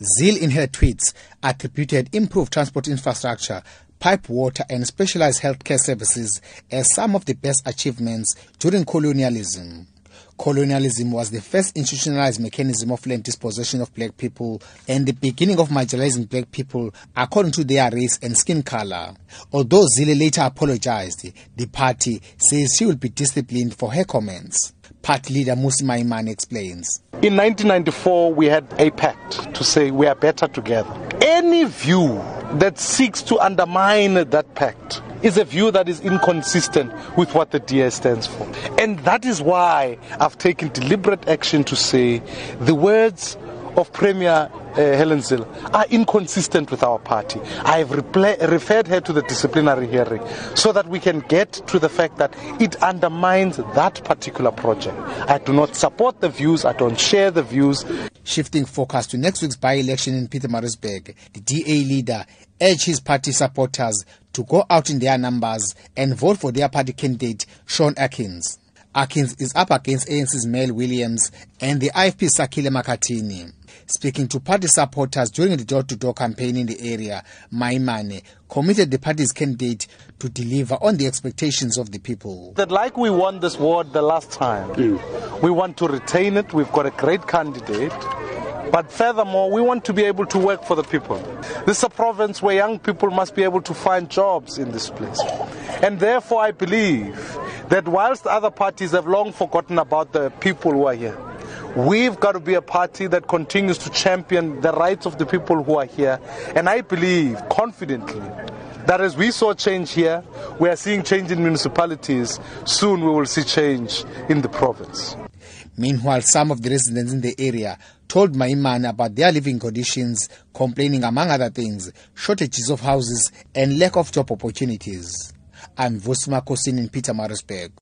Zille in her tweets attributed improved transport infrastructure, pipe water and specialized healthcare services as some of the best achievements during colonialism. Colonialism was the first institutionalized mechanism of land dispossession of black people and the beginning of marginalizing black people according to their race and skin color. Although Zille later apologized, the party says she will be disciplined for her comments. Party leader Mmusi Maimane explains. In 1994, we had a pact to say we are better together. Any view that seeks to undermine that pact is a view that is inconsistent with what the DA stands for. And that is why I've taken deliberate action to say the words of Premier Uh, Helen Zille are inconsistent with our party. I have referred her to the disciplinary hearing so that we can get to the fact that it undermines that particular project. I do not support the views, I don't share the views. Shifting focus to next week's by-election in Pietermaritzburg, the DA leader urged his party supporters to go out in their numbers and vote for their party candidate, Shaun Atkins. Atkins is up against ANC's Mel Williams and the IFP Sakhile Makhathini. Speaking to party supporters during the door-to-door campaign in the area, Maimane committed the party's candidate to deliver on the expectations of the people. That like we won this ward the last time, mm. we want to retain it. We've got a great candidate. But furthermore, we want to be able to work for the people. This is a province where young people must be able to find jobs in this place. And therefore, I believe that whilst other parties have long forgotten about the people who are here, We've got to be a party that continues to champion the rights of the people who are here. And I believe confidently that as we saw change here, we are seeing change in municipalities. Soon we will see change in the province. Meanwhile, some of the residents in the area told Maimane about their living conditions, complaining, among other things, shortages of houses and lack of job opportunities. I'm Vusi Makhosini in Pietermaritzburg.